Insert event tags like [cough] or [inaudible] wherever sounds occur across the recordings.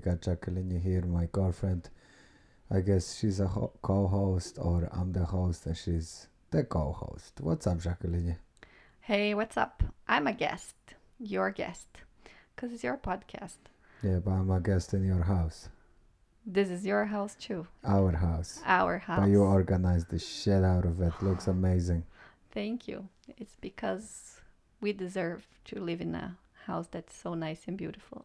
we got Jacqueline here, my girlfriend. I guess she's a ho- co-host, or I'm the host, and she's the co-host. What's up, Jacqueline? Hey, what's up? I'm a guest, your guest, because it's your podcast. Yeah, but I'm a guest in your house, This is your house too, our house. our house. But you organized the shit out of it. Looks [sighs] amazing. Thank you. It's because we deserve to live in a house that's so nice and beautiful.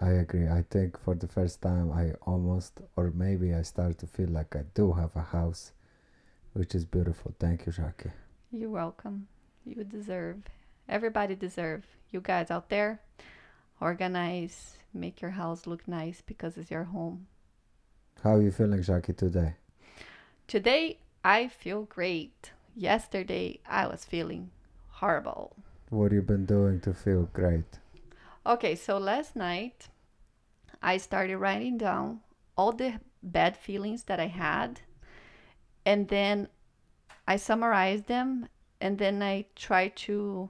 I agree. I think for the first time, I almost, or maybe I start to feel like I do have a house, which is beautiful. Thank you, Jackie. You're welcome. You deserve. Everybody deserve. You guys out there, organize, make your house look nice because it's your home. How are you feeling, Jackie, today? Today I feel great. Yesterday I was feeling horrible. What you been doing to feel great? Okay, so last night I started writing down all the bad feelings that I had, and then I summarized them, and then I tried to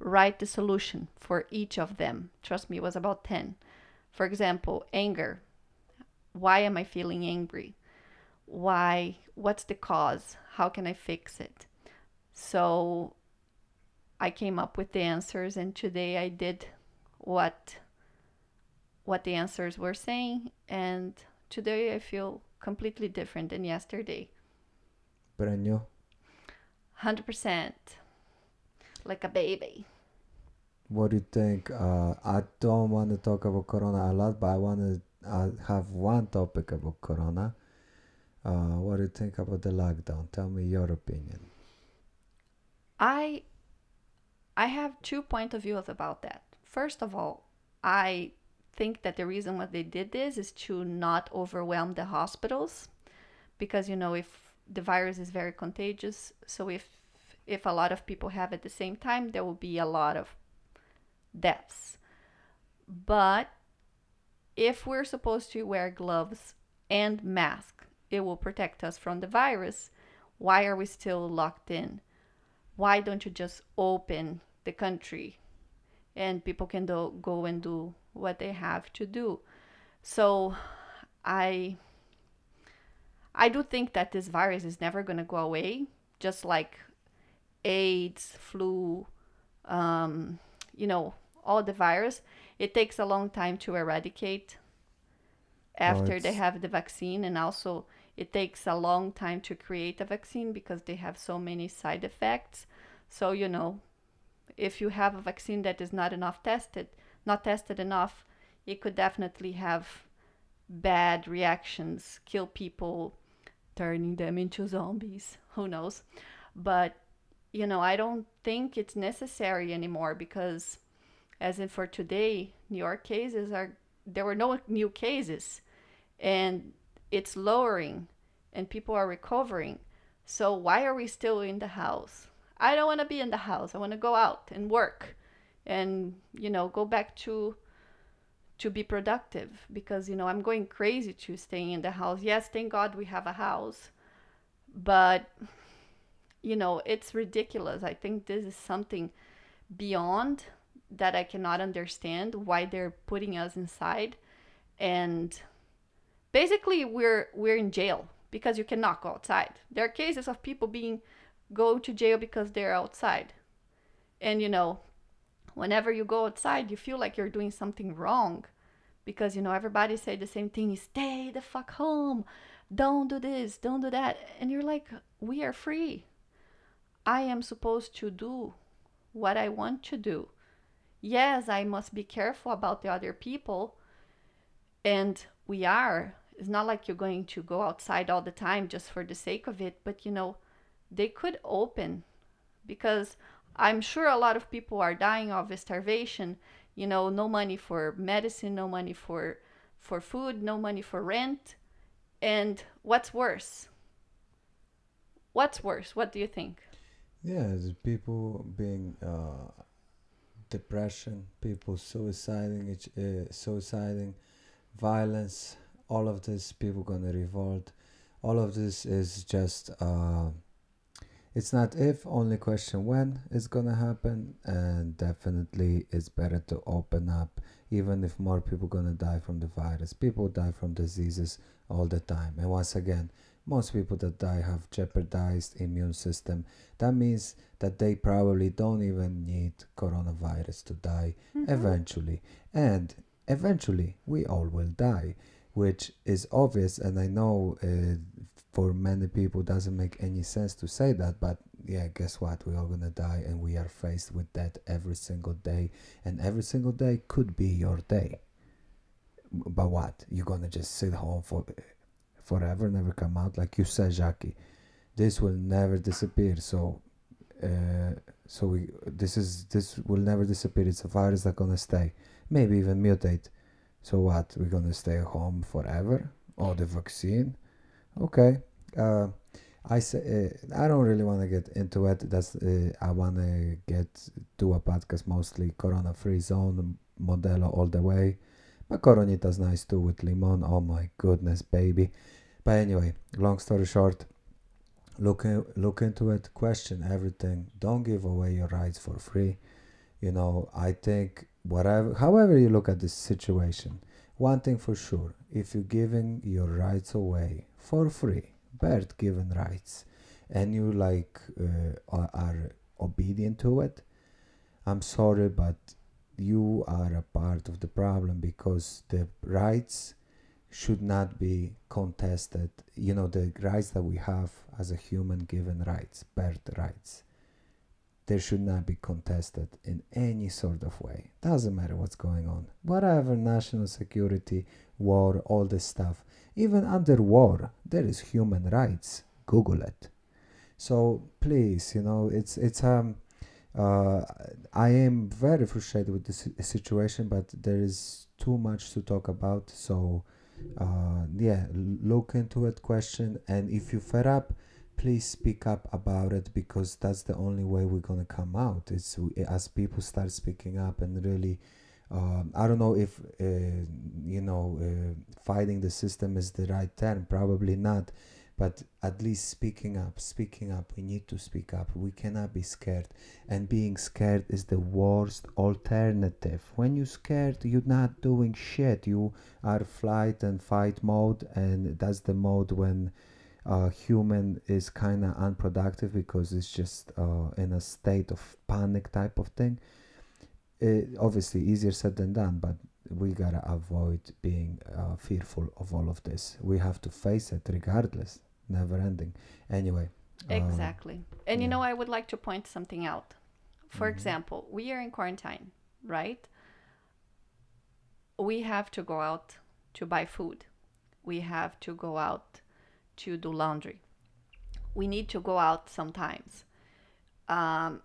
write the solution for each of them. Trust me, it was about 10. For example, anger. Why am I feeling angry? Why? What's the cause? How can I fix it? So I came up with the answers, and today I did what what the answers were saying and today i feel completely different than yesterday Brand new? 100% like a baby What do you think? Uh, I don't want to talk about Corona a lot, but I want to uh, have one topic about Corona. Uh, what do you think about the lockdown? Tell me your opinion. i i have two point of views about that first of all i think that the reason why they did this is to not overwhelm the hospitals because you know if the virus is very contagious so if if a lot of people have at the same time there will be a lot of deaths. But if we're supposed to wear gloves and mask it will protect us from the virus. Why are we still locked in? Why don't you just open the country and people can do, go and do what they have to do. So i i do think that this virus is never going to go away just like aids flu um, you know all the virus. It takes a long time to eradicate after they have the vaccine and also it takes a long time to create a vaccine because they have so many side effects. So you know if you have a vaccine that is not enough tested not tested enough it could definitely have bad reactions kill people turning them into zombies [laughs] who knows? But you know i don't think it's necessary anymore because as in for today new york cases are there were no new cases and it's lowering and people are recovering. So why are we still in the house i don't want to be in the house. I want to go out and work and you know go back to to be productive because you know i'm going crazy to staying in the house. Yes thank god we have a house but you know it's ridiculous. I think this is something beyond that i cannot understand why they're putting us inside. And basically we're we're in jail because you cannot go outside. There are cases of people being go to jail because they're outside. And you know whenever you go outside you feel like you're doing something wrong because you know everybody say the same thing stay the fuck home. Don't do this don't do that. And you're like we are free. I am supposed to do what i want to do. Yes i must be careful about the other people. And we are. It's not like you're going to go outside all the time just for the sake of it but you know they could open because i'm sure a lot of people are dying of starvation you know no money for medicine no money for for food no money for rent and what's worse what's worse what do you think Yeah, people being uh, depression, people suiciding, uh, suiciding, violence. All of this, people gonna revolt. All of this is just uh, It's not if, only question when it's gonna happen, and definitely it's better to open up, even if more people gonna die from the virus. People die from diseases all the time, and once again, most people that die have jeopardized immune system. That means that they probably don't even need coronavirus to die Mm-hmm. eventually, and eventually we all will die, which is obvious, and I know. Uh, for many people doesn't make any sense to say that but yeah guess what? We're all gonna die and we are faced with that every single day and every single day could be your day. But what? You're gonna just sit home for forever never come out? Like you said jackie this will never disappear. So uh, so we this is this will never disappear. It's a virus that's gonna stay maybe even mutate. So what? We're gonna stay home forever? Or the vaccine Okay. Uh, I say uh, I don't really want to get into it. That's uh, I want to get to a podcast mostly corona-free zone Modelo all the way. But Coronita's nice too with limon. Oh my goodness, baby. But anyway, long story short, look look into it. Question everything. Don't give away your rights for free. You know, I think whatever, however you look at this situation, one thing for sure: if you're giving your rights away for free, birth given rights, and you like uh, are, are obedient to it, I'm sorry, but you are a part of the problem because the rights should not be contested. You know, the rights that we have as a human given rights, birth rights, they should not be contested in any sort of way. Doesn't matter what's going on. Whatever, national security, war, all this stuff. Even under war, there is human rights. Google it. So please, you know, it's it's um uh, I am very frustrated with this situation, but there is too much to talk about. So, uh, yeah, look into it, question, and if you fed up, please speak up about it because that's the only way we're gonna come out. It's as people start speaking up and really. Um, I don't know if uh, you know uh, fighting the system is the right term. Probably not, but at least speaking up. Speaking up. We need to speak up. We cannot be scared and being scared is the worst alternative when you're scared you're not doing shit you are flight and fight mode and that's the mode when uh, human is kind of unproductive because it's just uh, in a state of panic type of thing it, obviously easier said than done but we gotta avoid being uh, fearful of all of this we have to face it regardless never ending anyway um, Exactly. And you know, I would like to point something out. For Mhm. example, we are in quarantine, right? We have to go out to buy food. We have to go out to do laundry. We need to go out sometimes. Um,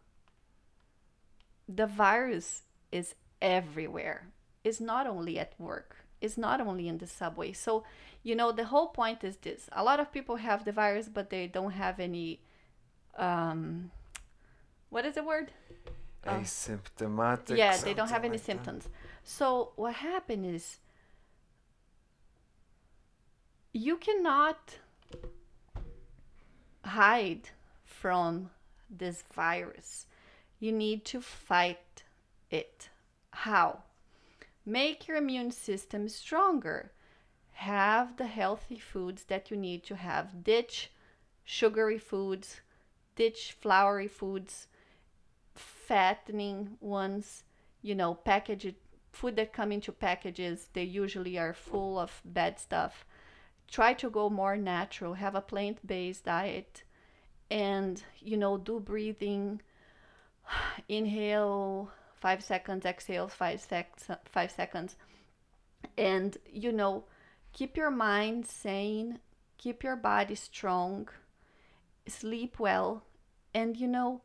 the virus is everywhere. It's not only at work. It's not only in the subway. So, you know, the whole point is this. A lot of people have the virus, but they don't have any um what is the word? Uh, Asymptomatic. yeah, they don't have any like that. symptoms. So what happened is you cannot hide from this virus. You need to fight it. How? Make your immune system stronger. Have the healthy foods that you need to have. Ditch sugary foods, ditch floury foods, fattening ones, you know, packaged food that come into packages, they usually are full of bad stuff. Try to go more natural, have a plant-based diet and, you know, do breathing, [sighs] inhale 5 seconds, exhale 5 sec- 5 seconds and, you know, keep your mind sane, keep your body strong, sleep well, and you know,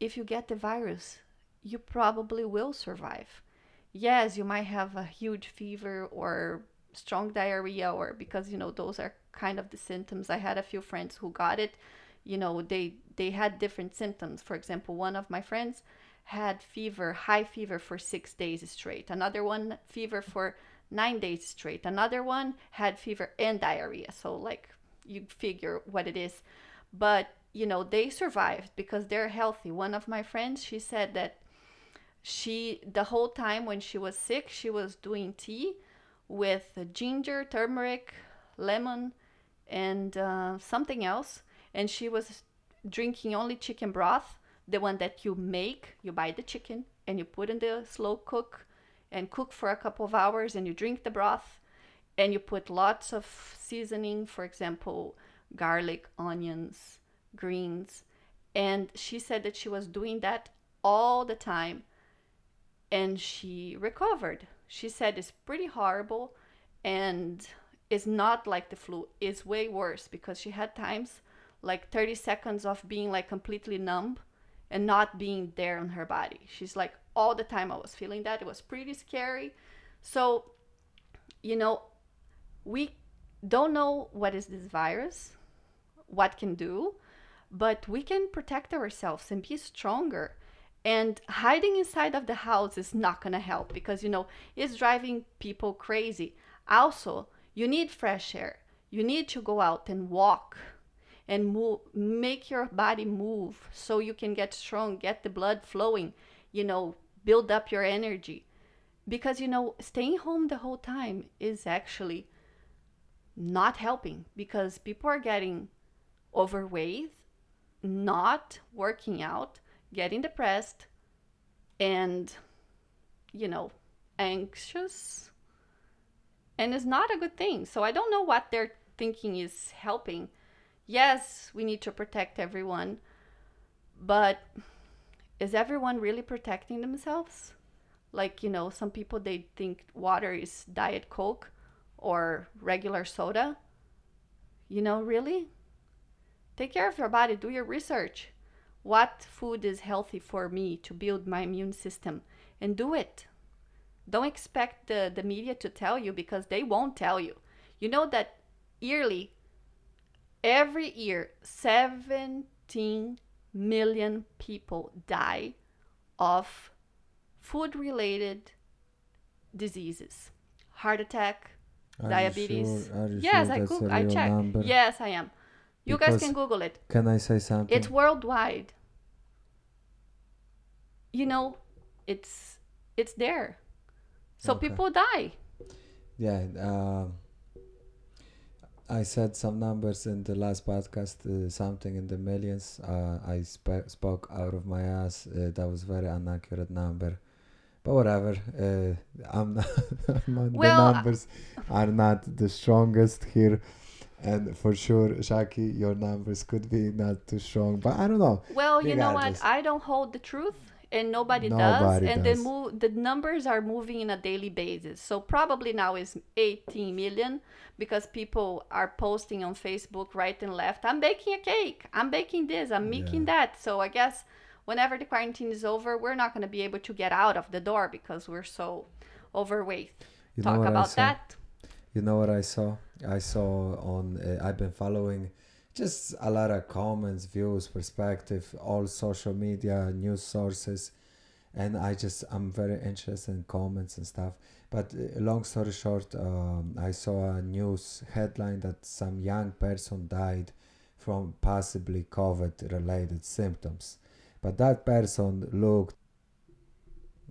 if you get the virus, you probably will survive. Yes, you might have a huge fever or strong diarrhea, or because you know those are kind of the symptoms. I had a few friends who got it. You know, they they had different symptoms. For example, one of my friends had fever, high fever for six days straight. Another one fever for nine days straight. Another one had fever and diarrhea. So like you figure what it is. But you know, they survived because they're healthy. One of my friends, she said that she, the whole time when she was sick, she was doing tea with ginger, turmeric, lemon, and uh, something else. And she was drinking only chicken broth, the one that you make. You buy the chicken and you put in the slow cook and cook for a couple of hours and you drink the broth and you put lots of seasoning, for example, garlic, onions, greens. And she said that she was doing that all the time and she recovered. She said it's pretty horrible and it's not like the flu, it's way worse because she had times like 30 seconds of being like completely numb and not being there on her body. She's like, all the time I was feeling that. It was pretty scary. So, you know, we don't know what is this virus, what can do, but we can protect ourselves and be stronger. And hiding inside of the house is not going to help because, you know, it's driving people crazy. Also, you need fresh air. You need to go out and walk and move, make your body move so you can get strong, get the blood flowing, you know, build up your energy. Because, you know, staying home the whole time is actually not helping because people are getting overweight, not working out, getting depressed, and, you know, anxious. And it's not a good thing. So I don't know what they're thinking is helping yes, we need to protect everyone, but is everyone really protecting themselves? Like, you know, some people they think water is diet coke or regular soda. You know, really? Take care of your body, do your research. What food is healthy for me to build my immune system and do it. Don't expect the, the media to tell you because they won't tell you. You know that yearly Every year, 17 million people die of food related diseases heart attack Are diabetes sure? Yes sure i cook i check number? yes i am you guys can google it Can I say something? it's worldwide you know it's it's there so Okay. people die Yeah, um, I said some numbers in the last podcast, uh, something in the millions. Uh, I sp- spoke out of my ass. Uh, that was very inaccurate number, but whatever. Uh, I'm not. [laughs] Well, the numbers are not the strongest here, and for sure, Shaki, your numbers could be not too strong. But I don't know. Well, you know what? I don't hold the truth, and nobody, Nobody does. And does. the move, the numbers are moving in a daily basis. So probably now is 18 million because people are posting on Facebook right and left. I'm baking a cake. I'm baking this. I'm making that. So I guess whenever the quarantine is over, we're not going to be able to get out of the door because we're so overweight. You Talk about that. You know what I saw? I saw on. Uh, I've been following just a lot of comments, views, perspective, all social media, news sources, and I just I'm very interested in comments and stuff. But uh, long story short, um, I saw a news headline that some young person died from possibly COVID-related symptoms, but that person looked.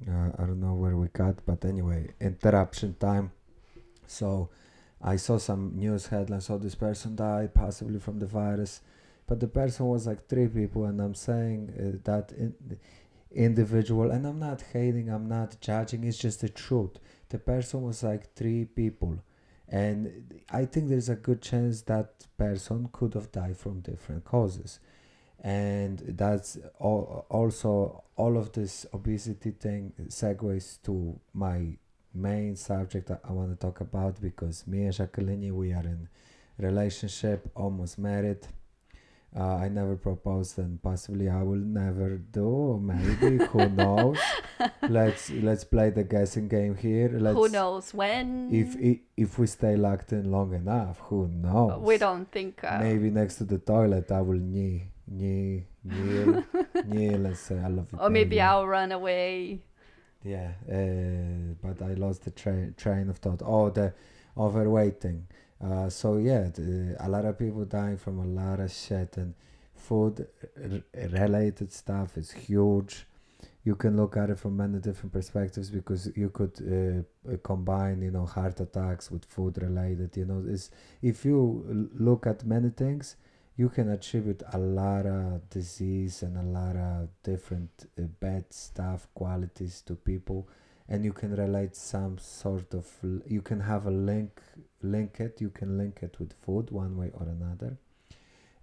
Uh, I don't know where we got, but anyway, interruption time. So I saw some news headlines. Oh, this person died possibly from the virus, but the person was like three people, and I'm saying uh, that in, individual, and I'm not hating, I'm not judging. It's just the truth. The person was like three people, and I think there's a good chance that person could have died from different causes, and that's all, also all of this obesity thing segues to my main subject that I want to talk about because me and Jacqueline we are in relationship almost married uh, I never proposed and possibly I will never do maybe who [laughs] knows let's let's play the guessing game here let's Who knows when? if if we stay locked in long enough who knows we don't think. Uh, maybe next to the toilet I will knee knee kneel [laughs] kneel and say I love you or maybe baby." I'll run away. Yeah, uh, but I lost the train train of thought. Oh, the overweighting. Uh, so yeah, the, a lot of people dying from a lot of shit, and food r- related stuff is huge you can look at it from many different perspectives because you could uh, combine you know heart attacks with food related you know is if you look at many things you can attribute a lot of disease and a lot of different uh, bad stuff qualities to people and you can relate some sort of you can have a link link it you can link it with food one way or another.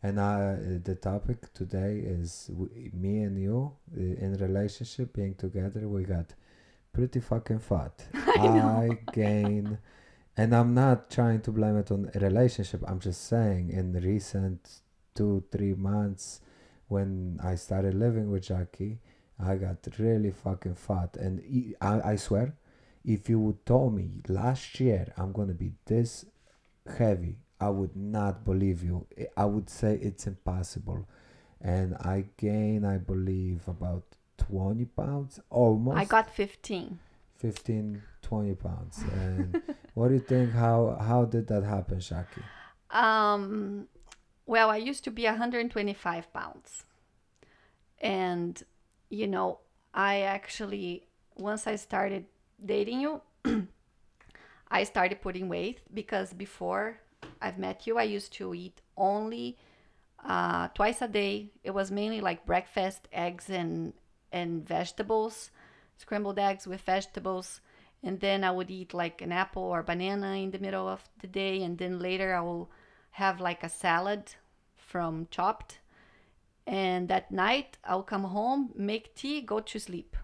And uh, the topic today is w- me and you uh, in relationship being together we got pretty fucking fat. [laughs] I i gain and i'm not trying to blame it on a relationship i'm just saying in recent two three months when i started living with jackie i got really fucking fat. And I swear if you would told me last year i'm gonna be this heavy i would not believe you. I- i would say it's impossible. And i gain i believe about 20 pounds almost. I got 15. 15 20 pounds. And what do you think? How how did that happen shaki [laughs] Um, well, I used to be 125 pounds. And, you know, I actually, once I started dating you, [clears throat] I started putting weight because before I've met you, I used to eat only uh, twice a day. It was mainly like breakfast, eggs, and, and vegetables, scrambled eggs with vegetables. And then I would eat like an apple or banana in the middle of the day. And then later I will have like a salad from Chopped. And that night I'll come home, make tea, go to sleep.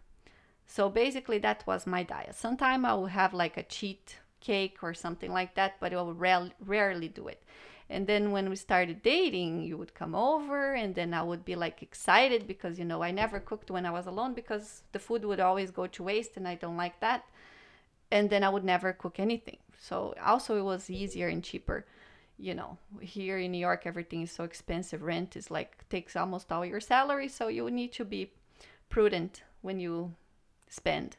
So basically that was my diet. Sometime I will have like a cheat cake or something like that, but I will rarely, rarely do it. And then when we started dating, you would come over, and then I would be like excited because you know I never cooked when I was alone because the food would always go to waste, and I don't like that. And then I would never cook anything. So also it was easier and cheaper. You know, here in New York, everything is so expensive. Rent is like takes almost all your salary, so you need to be prudent when you spend.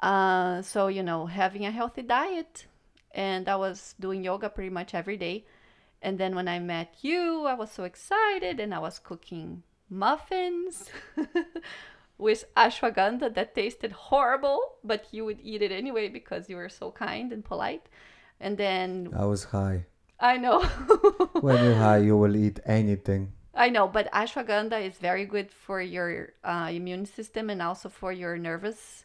Uh, so, you know, having a healthy diet. And I was doing yoga pretty much every day. And then when I met you, I was so excited and I was cooking muffins [laughs] with ashwagandha that tasted horrible, but you would eat it anyway because you were so kind and polite. And then i was high I know. [laughs] when you're high you will eat anything I know, but ashwagandha is very good for your uh, immune system and also for your nervous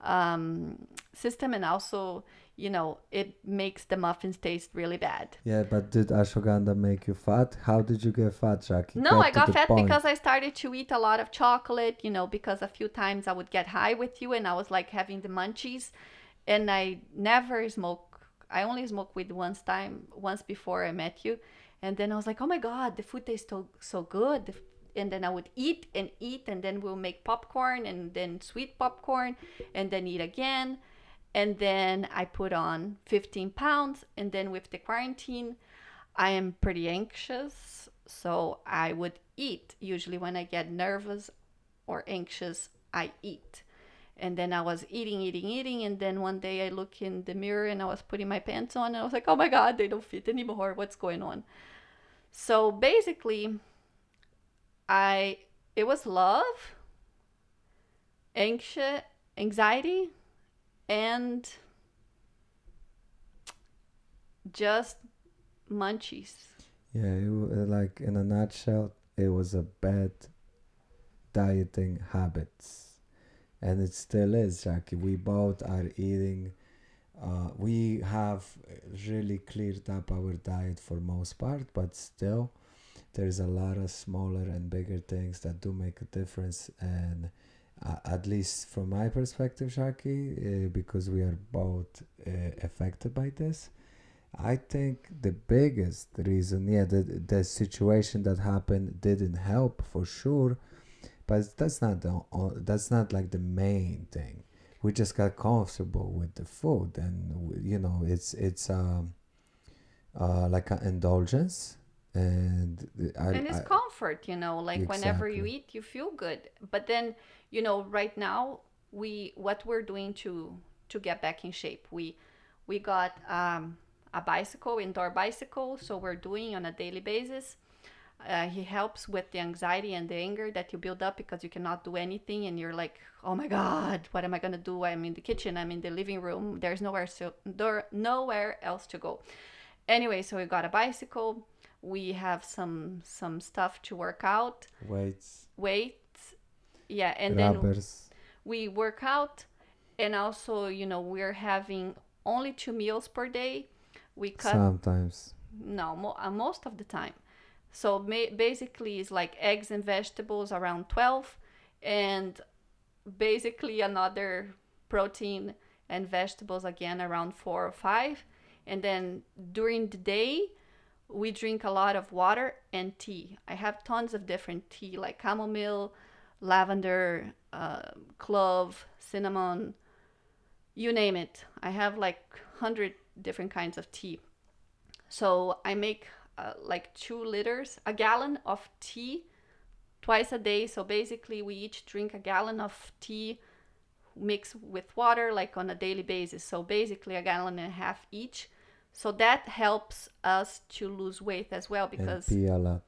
um, system, and also, you know, it makes the muffins taste really bad. yeah but did ashwagandha make you fat how did you get fat jackie No, I Get to got fat point. because I started to eat a lot of chocolate, you know, because a few times I would get high with you and I was like having the munchies, and I never smoke. I only smoked weed once time, once before I met you, and then I was like, oh my god, the food tastes so so good. And then I would eat and eat, and then we'll make popcorn, and then sweet popcorn, and then eat again, and then I put on 15 pounds, and then with the quarantine, I am pretty anxious, so I would eat. Usually, when I get nervous or anxious, I eat. And then I was eating, eating, eating. And then one day I look in the mirror and I was putting my pants on and I was like, oh my God, they don't fit anymore. What's going on? So basically, I, it was love, anxious, anxiety, and just munchies. Yeah, it, uh, like in a nutshell, it was a bad dieting habits, and it still is, Jackie. We both are eating. Uh, we have really cleared up our diet for most part, but still, there's a lot of smaller and bigger things that do make a difference. And uh, at least from my perspective, Jackie, uh, because we are both uh, affected by this. I think the biggest reason, yeah, the the situation that happened didn't help for sure, but that's not the that's not like the main thing. We just got comfortable with the food, and you know, it's it's um uh like an indulgence, and I, and it's I comfort you know like whenever you eat you feel good. But then you know right now we what we're doing to to get back in shape we we got um, a bicycle indoor bicycle. So we're doing on a daily basis Uh, he helps with the anxiety and the anger that you build up because you cannot do anything and you're like, oh my God, what am I gonna do? I'm in the kitchen, I'm in the living room. There's nowhere so there nowhere else to go. Anyway, so we got a bicycle. We have some some stuff to work out, Weights, weights, yeah, and then we work out and also you know we're having only two meals per day we cut Sometimes. no mo- uh, most of the time so basically it's like eggs and vegetables around 12 and basically another protein and vegetables again around 4 or 5 and then during the day we drink a lot of water and tea. I have tons of different tea like chamomile lavender uh, clove cinnamon you name it. I have like 100 different kinds of tea. So i make uh, like two liters a gallon of tea twice a day so basically we each drink a gallon of tea mixed with water like on a daily basis so basically a gallon and a half each so that helps us to lose weight as well And because pee a lot.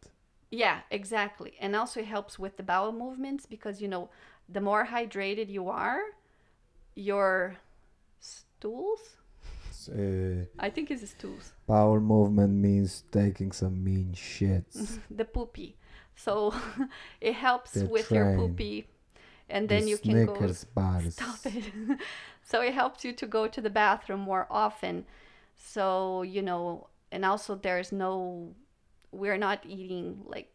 yeah, exactly. And also it helps with the bowel movements because you know, the more hydrated you are, your stools, Uh, I think it's stools, bowel movement means taking some mean shits. [laughs] the poopy. So [laughs] it helps The with your poopy and then the you can go [laughs] bars. Stop it. so it helps you to go to the bathroom more often. So, you know, and also there's no, we're not eating like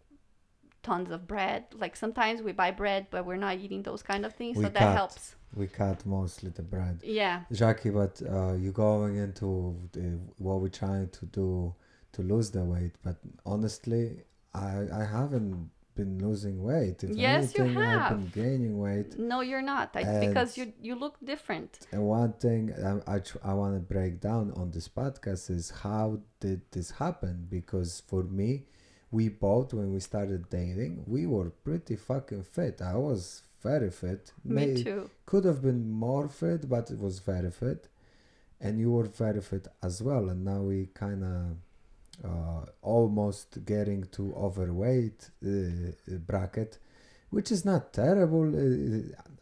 tons of bread. Like sometimes we buy bread, but we're not eating those kind of things. We so that helps. We cut mostly the bread. Yeah. Jackie, but uh, you going into the, what we're trying to do to lose the weight, but honestly, I I haven't been losing weight. If Yes, you anything, I've been gaining weight. No, you're not. I, because you you look different. And one thing um, I, tr- I want to break down on this podcast is how did this happen? Because for me, we both, when we started dating, we were pretty fucking fit. I was very fit. Me May- too. Could have been more fit, but it was very fit. And you were very fit as well. And now we kind of uh, almost getting to overweight uh, bracket, which is not terrible. Uh,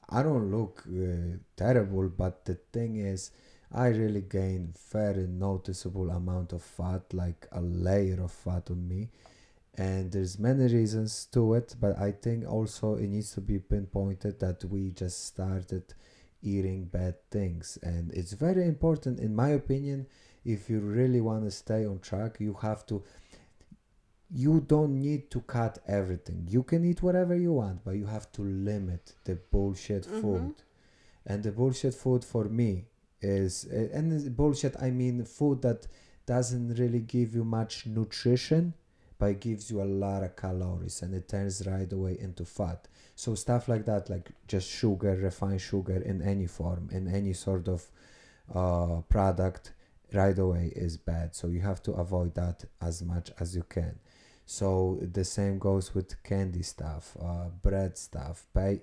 I don't look uh, terrible, but the thing is, I really gained very noticeable amount of fat, like a layer of fat on me. And there's many reasons to it, but I think also it needs to be pinpointed that we just started eating bad things, and it's very important, in my opinion, if you really want to stay on track, you have to. You don't need to cut everything. You can eat whatever you want, but you have to limit the bullshit Mhm. food. And the bullshit food for me is, and bullshit I mean food that doesn't really give you much nutrition, but it gives you a lot of calories, and it turns right away into fat. So stuff like that, like just sugar, refined sugar in any form, in any sort of uh, product, right away is bad. So you have to avoid that as much as you can. So the same goes with candy stuff, uh, bread stuff, pa-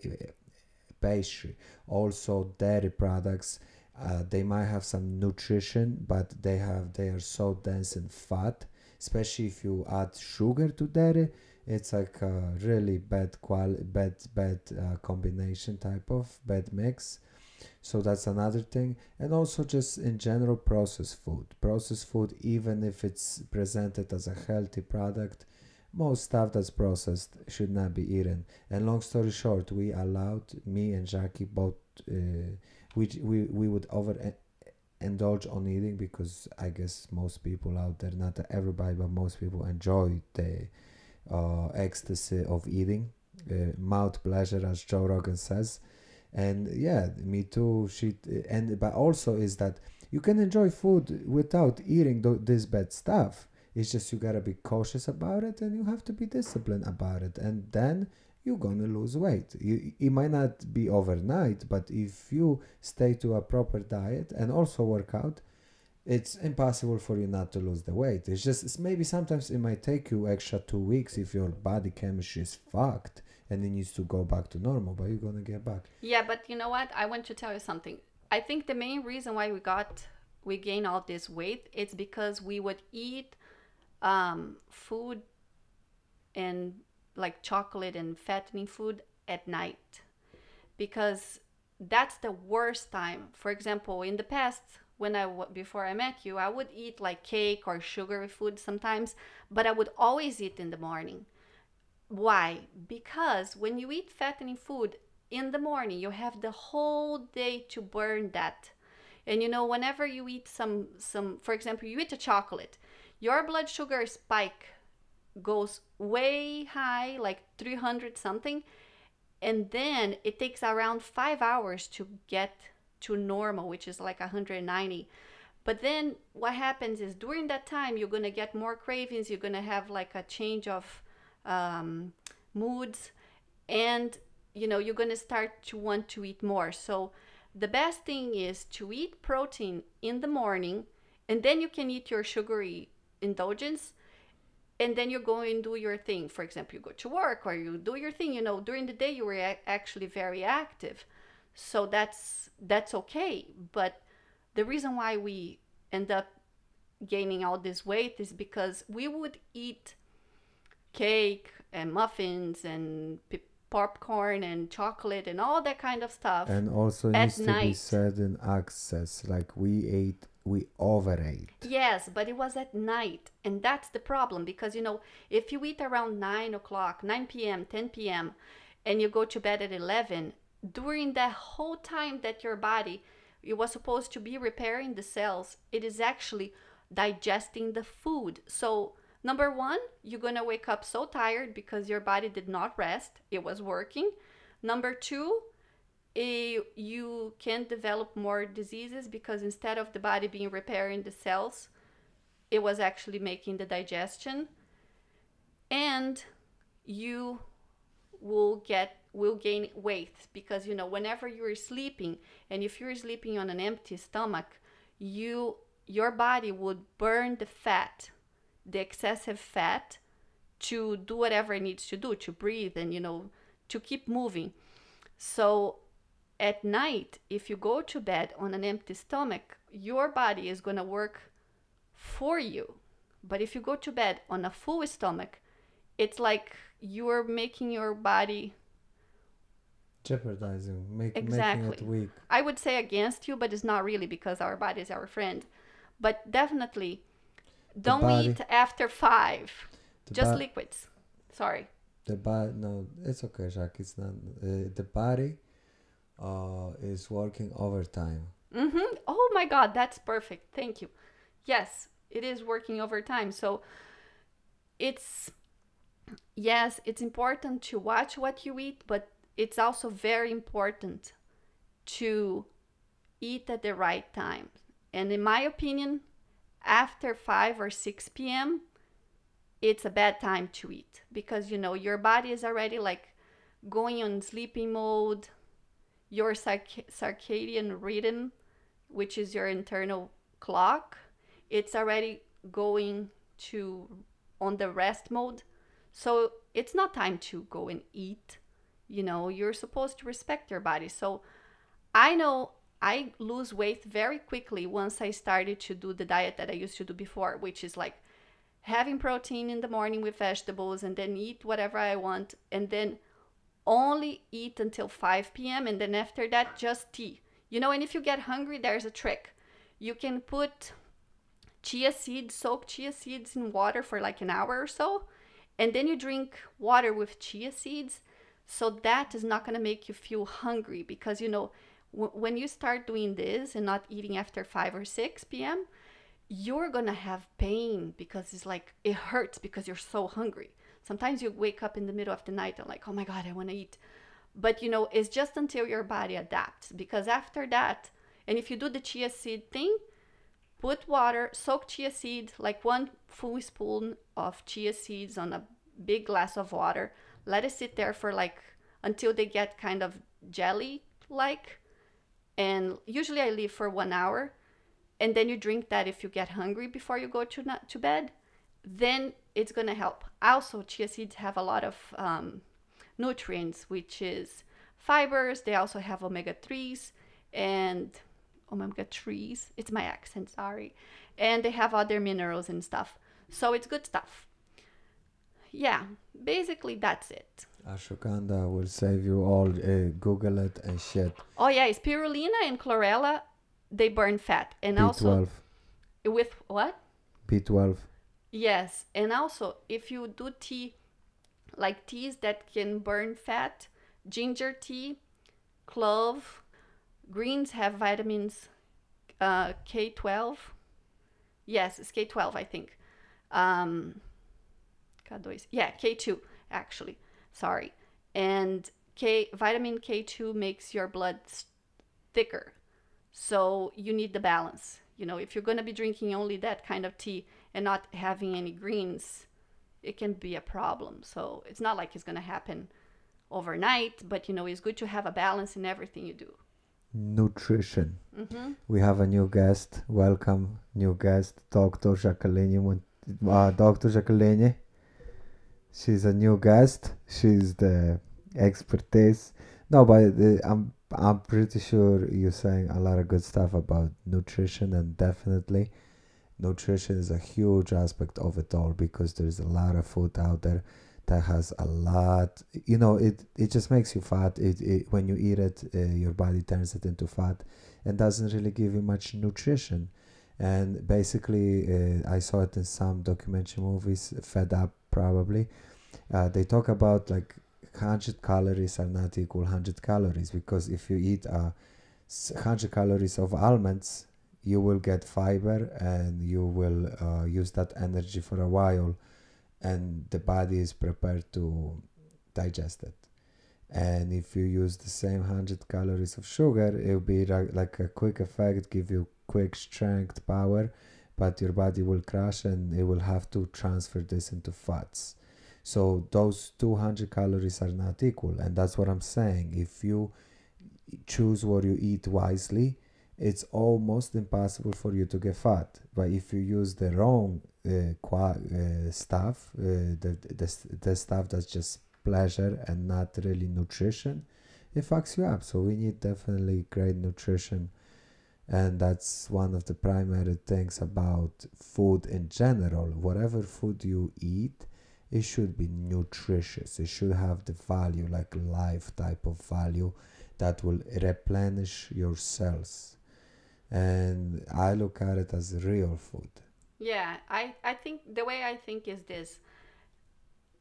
pastry, also dairy products. Uh, they might have some nutrition, but they have they are so dense in fat, especially if you add sugar to dairy. It's like a really bad qual bad bad uh, combination type of bad mix. So that's another thing, and also just in general processed food. Processed food, even if it's presented as a healthy product, most stuff that's processed should not be eaten. And long story short, we allowed me and Jackie both. Uh, we we we would over indulge on eating because I guess most people out there, not everybody, but most people enjoy the uh, ecstasy of eating, uh, mouth pleasure, as Joe Rogan says. And yeah, me too. She and but also is that you can enjoy food without eating th- this bad stuff. It's just you gotta be cautious about it, and you have to be disciplined about it, and then you're gonna lose weight. You it might not be overnight, but if you stay to a proper diet and also work out, it's impossible for you not to lose the weight. It's just it's maybe sometimes it might take you extra two weeks if your body chemistry is fucked and it needs to go back to normal, but you're gonna get back. Yeah, but you know what? I want to tell you something. I think the main reason why we got we gain all this weight it's because we would eat um, food and like chocolate and fattening food at night because that's the worst time. For example, in the past, when I before I met you, I would eat like cake or sugary food sometimes, but I would always eat in the morning. Why? Because when you eat fattening food in the morning, you have the whole day to burn that. And you know, whenever you eat some some for example, you eat a chocolate, your blood sugar spike goes way high, like 300 something, and then it takes around 5 hours to get to normal, which is like 190. But then what happens is during that time, you're going to get more cravings, you're going to have like a change of um, moods, and you know, you're going to start to want to eat more. So the best thing is to eat protein in the morning, and then you can eat your sugary indulgence and then you go and do your thing. For example, you go to work or you do your thing. You know, during the day you were a- actually very active, so that's that's okay. But the reason why we end up gaining all this weight is because we would eat cake and muffins and p- popcorn and chocolate and all that kind of stuff. And also needs to be said in access, like we ate, we overate. Yes, but it was at night, and that's the problem because you know if you eat around nine o'clock, nine p.m., ten p.m., and you go to bed at eleven, during that whole time that your body it was supposed to be repairing the cells, it is actually digesting the food. So number one, you're gonna wake up so tired because your body did not rest; it was working. Number two, you can develop more diseases because instead of the body being repairing the cells, it was actually making the digestion. And you will get will gain weight because you know whenever you're sleeping and if you're sleeping on an empty stomach, you your body would burn the fat, the excessive fat to do whatever it needs to do to breathe and you know to keep moving. So at night, if you go to bed on an empty stomach, your body is going to work for you. But if you go to bed on a full stomach, it's like you're making your body, Jeopardizing, make, making it weak. I would say against you, but it's not really because our body is our friend. But definitely don't body- eat after five, just bo- liquids. Sorry. the body, no, it's okay, Jacques. It's not. Uh, the body uh, is working overtime. Mm-hmm. Oh my God, that's perfect. Thank you. Yes, it is working overtime. So it's yes, it's important to watch what you eat, but it's also very important to eat at the right time. And in my opinion, after 5 or 6 p.m., it's a bad time to eat because you know your body is already like going on sleeping mode. Your circ- circadian rhythm which is your internal clock, it's already going to on the rest mode. So it's not time to go and eat. You know, you're supposed to respect your body. So I know I lose weight very quickly once I started to do the diet that I used to do before, which is like having protein in the morning with vegetables and then eat whatever I want and then only eat until 5 p.m. and then after that just tea. You know, and if you get hungry, there's a trick. You can put chia seeds, soak chia seeds in water for like an hour or so, and then you drink water with chia seeds. So that is not going to make you feel hungry because, you know, w- when you start doing this and not eating after 5 or 6 p.m., you're going to have pain because it's like it hurts because you're so hungry. Sometimes you wake up in the middle of the night and like, oh my God, I want to eat. But you know it's just until your body adapts because after that and if you do the chia seed thing put water soak chia seed like one full spoon of chia seeds on a big glass of water let it sit there for like until they get kind of jelly like and usually i leave for one hour and then you drink that if you get hungry before you go to to bed. Then it's going to help also chia seeds have a lot of um, nutrients, which is fibers. They also have omega 3s and omega 3s. It's my accent, sorry. And they have other minerals and stuff. So it's good stuff. yeah, basically that's it. Ashwagandha will save you all. Uh, Google it and shit. Oh yeah, spirulina and chlorella, they burn fat, and also B12. with what? B12. Yes, and also if you do tea, like teas that can burn fat, ginger tea, clove, greens have vitamins uh, K12. Yes, it's K12, I think. Um, K2, yeah, K2 actually. Sorry, and K vitamin K2 makes your blood thicker, so you need the balance. You know, if you're gonna be drinking only that kind of tea and not having any greens, it can be a problem. So it's not like it's gonna happen overnight, but you know, it's good to have a balance in everything you do. Nutrition. hmm We have a new guest. Welcome, new guest, Dr. Jacqueline. Uh, Dr. Jacqueline. She's a new guest. She's the expertise. No, but uh, I'm I'm pretty sure you're saying a lot of good stuff about nutrition, and definitely, nutrition is a huge aspect of it all because there's a lot of food out there that has a lot. You know, it it just makes you fat. It, it when you eat it, uh, your body turns it into fat, and doesn't really give you much nutrition. And basically, uh, I saw it in some documentary movies, Fed Up probably. Uh, they talk about like 100 calories are not equal 100 calories because if you eat uh, 100 calories of almonds, you will get fiber and you will uh, use that energy for a while, and the body is prepared to digest it. And if you use the same 100 calories of sugar, it will be like, like a quick effect, give you quick strength, power, but your body will crash and it will have to transfer this into fats. So those 200 calories are not equal. And that's what I'm saying. If you choose what you eat wisely, it's almost impossible for you to get fat. But if you use the wrong uh, qua- uh, stuff, uh, the, the, the stuff that's just pleasure and not really nutrition, it fucks you up. So we need definitely great nutrition. And that's one of the primary things about food in general. Whatever food you eat, it should be nutritious. It should have the value, like life type of value, that will replenish your cells. And I look at it as real food. Yeah, I, I think the way I think is this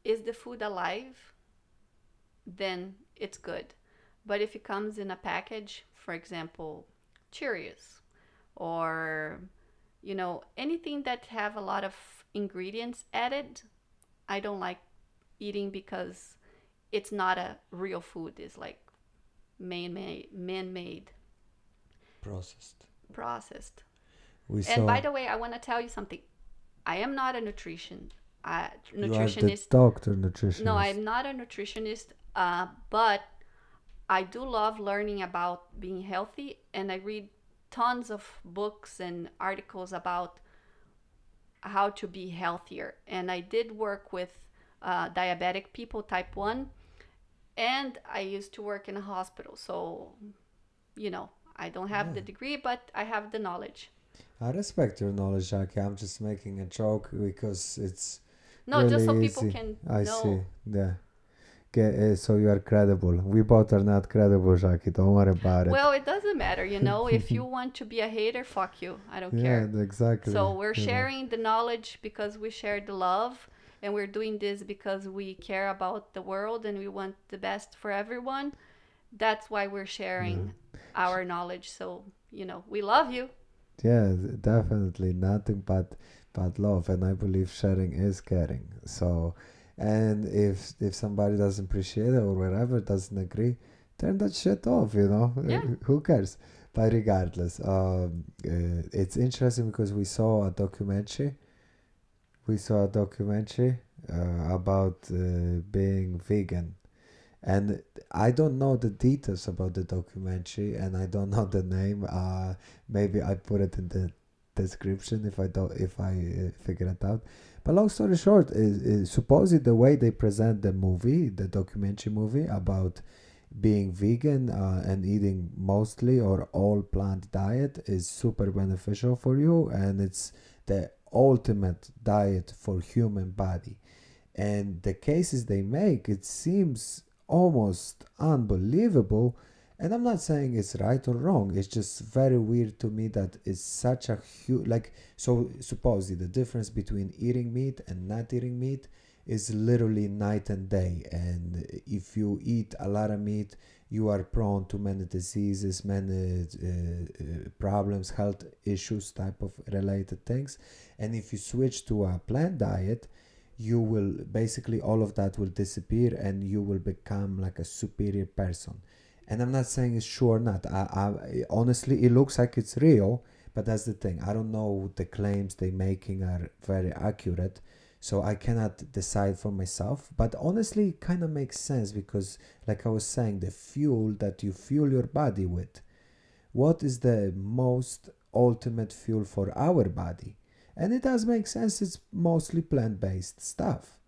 is the food alive, then it's good. But if it comes in a package, for example, Cheerios or you know, anything that have a lot of ingredients added, I don't like eating because it's not a real food. It's like man-made, man-made, Processed. Processed. We And saw by the way, I want to tell you something. I am not a nutrition uh, you are the nutritionist. doctor nutritionist. No, I'm not a nutritionist, uh, but I do love learning about being healthy, and I read tons of books and articles about how to be healthier. And I did work with uh, diabetic people, type 1, and I used to work in a hospital. So, you know, I don't have the degree, but I have the knowledge. I respect your knowledge, Jackie. I'm just making a joke because it's No, just so really people easy. can I know. see. Yeah. Get, uh, so you are credible. We both are not credible, Jackie. Don't worry about it. Well, it doesn't matter, you know. [laughs] if you want to be a hater, fuck you. I don't yeah, care. exactly. So we're sharing the knowledge because we share the love, and we're doing this because we care about the world and we want the best for everyone. That's why we're sharing our knowledge. So you know, we love you. Yeah, definitely nothing but but love, and I believe sharing is caring. So, and if if somebody doesn't appreciate it or whatever doesn't agree, turn that shit off. You know, Yeah. who cares? But regardless, um, uh, it's interesting because we saw a documentary. We saw a documentary uh, about uh, being vegan, and I don't know the details about the documentary, and I don't know the name. Uh, maybe I put it in the description if I don't if I uh, figure it out. But long story short, is, is supposedly the way they present the movie, the documentary movie about being vegan uh, and eating mostly or all plant diet is super beneficial for you, and it's the ultimate diet for human body and the cases they make it seems almost unbelievable. And i'm not saying it's right or wrong. It's just very weird to me that it's such a huge like so supposedly the difference between eating meat and not eating meat is literally night and day. And if you eat a lot of meat you are prone to many diseases many uh, uh, problems health issues type of related things. And if you switch to a plant diet you will basically all of that will disappear and you will become like a superior person. And i'm not saying it's sure or not. I, I honestly it looks like it's real but that's the thing. I don't know the claims they making are very accurate so i cannot decide for myself. But honestly it kind of makes sense because like i was saying the fuel that you fuel your body with what is the most ultimate fuel for our body and it does make sense it's mostly plant-based stuff.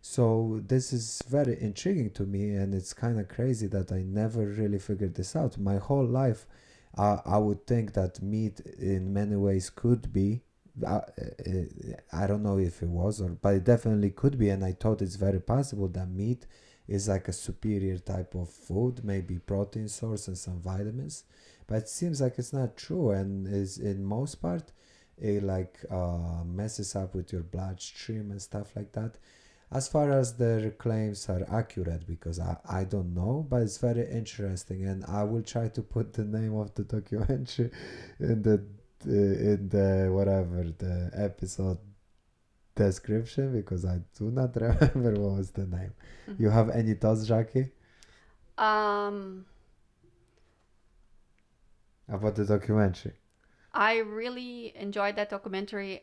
So this is very intriguing to me and it's kind of crazy that i never really figured this out. My whole life uh, i would think that meat in many ways could be uh, uh, i don't know if it was or but it definitely could be and i thought it's very possible that meat is like a superior type of food maybe protein source and some vitamins but it seems like it's not true and is in most part it like uh, messes up with your bloodstream and stuff like that. As far as their claims are accurate because I, I don't know but it's very interesting and i will try to put the name of the documentary [laughs] in the uh, in the whatever the episode description because i do not [laughs] remember what was the name. Mm-hmm. you have any thoughts jackie? Um, about the documentary I really enjoyed that documentary.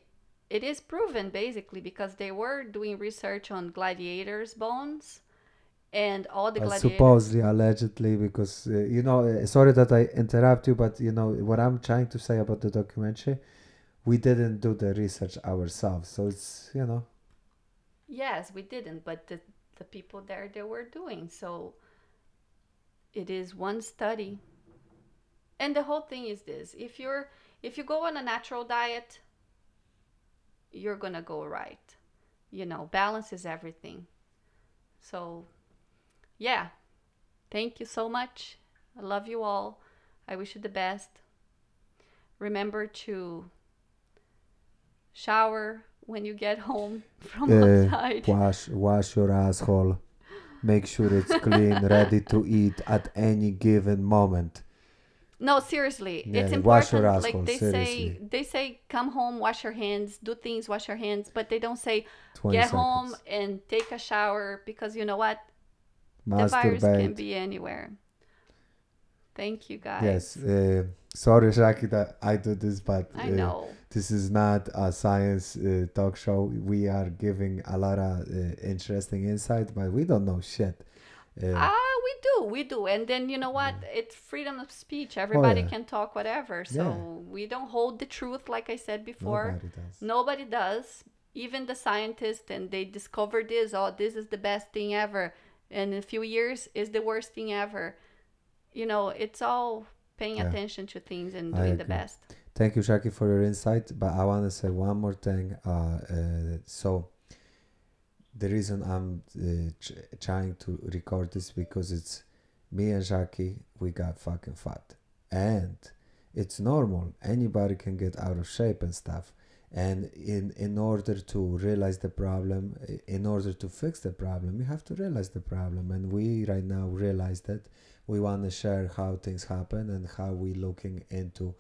It is proven basically because they were doing research on gladiators' bones, and all the Uh, gladiators. supposedly allegedly because uh, you know uh, sorry that i interrupt you but you know what i'm trying to say about the documentary we didn't do the research ourselves so it's you know Yes, we didn't, but the the people there they were doing so. It is one study, and the whole thing is this: if you're if you go on a natural diet, you're gonna go right. You know, balance is everything. So, yeah, thank you so much. I love you all. I wish you the best. Remember to shower when you get home [laughs] from Uh, outside. wash wash your asshole make sure it's clean [laughs] ready to eat at any given moment No, seriously, it's Yeah, wash your important. like they say, they say, come home, wash your hands, do things, wash your hands, but they don't say get seconds home and take a shower because you know what, the virus can be anywhere. Thank you guys. yes uh, sorry Shaki that i do this but I uh, know. this is not a science uh, talk show we are giving a lot of uh, interesting insight but we don't know shit uh, Ah, do, we do, and then you know what? It's freedom of speech. Everybody yeah. can talk whatever. So Yeah. we don't hold the truth, like I said before. nobody does Nobody does. Even the scientists, and they discovered this. Oh, this is the best thing ever. And in a few years, is the worst thing ever. You know, it's all paying Yeah. attention to things and doing the best. Thank you, Shaki, for your insight. But I want to say one more thing. Uh, uh, so, the reason I'm uh, ch- trying to record this because it's me and Jackie, We got fucking fat, and it's normal. Anybody can get out of shape and stuff. And in in order to realize the problem, in order to fix the problem, you have to realize the problem. And we right now realize that we want to share how things happen and how we looking into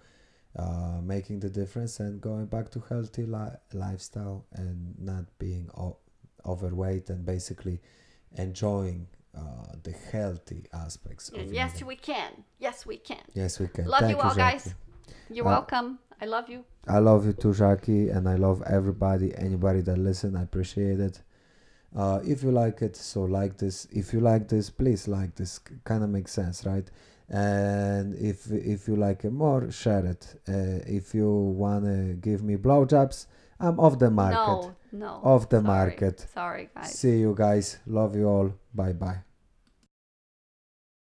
uh, making the difference and going back to healthy li- lifestyle and not being o- overweight and basically enjoying uh, the healthy aspects of yes, living. we can. Yes, we can. yes we can Love Thank you all, guys. You're Uh, welcome. I love you. I love you too Jackie and I love everybody anybody that listen I appreciate it uh, if you like it so like this if you like this please like this kind of makes sense right and if if you like it more share it uh, if you want to give me blowjobs i'm off the market No, no. Off the Sorry. market. Sorry, guys. see you guys love you all bye bye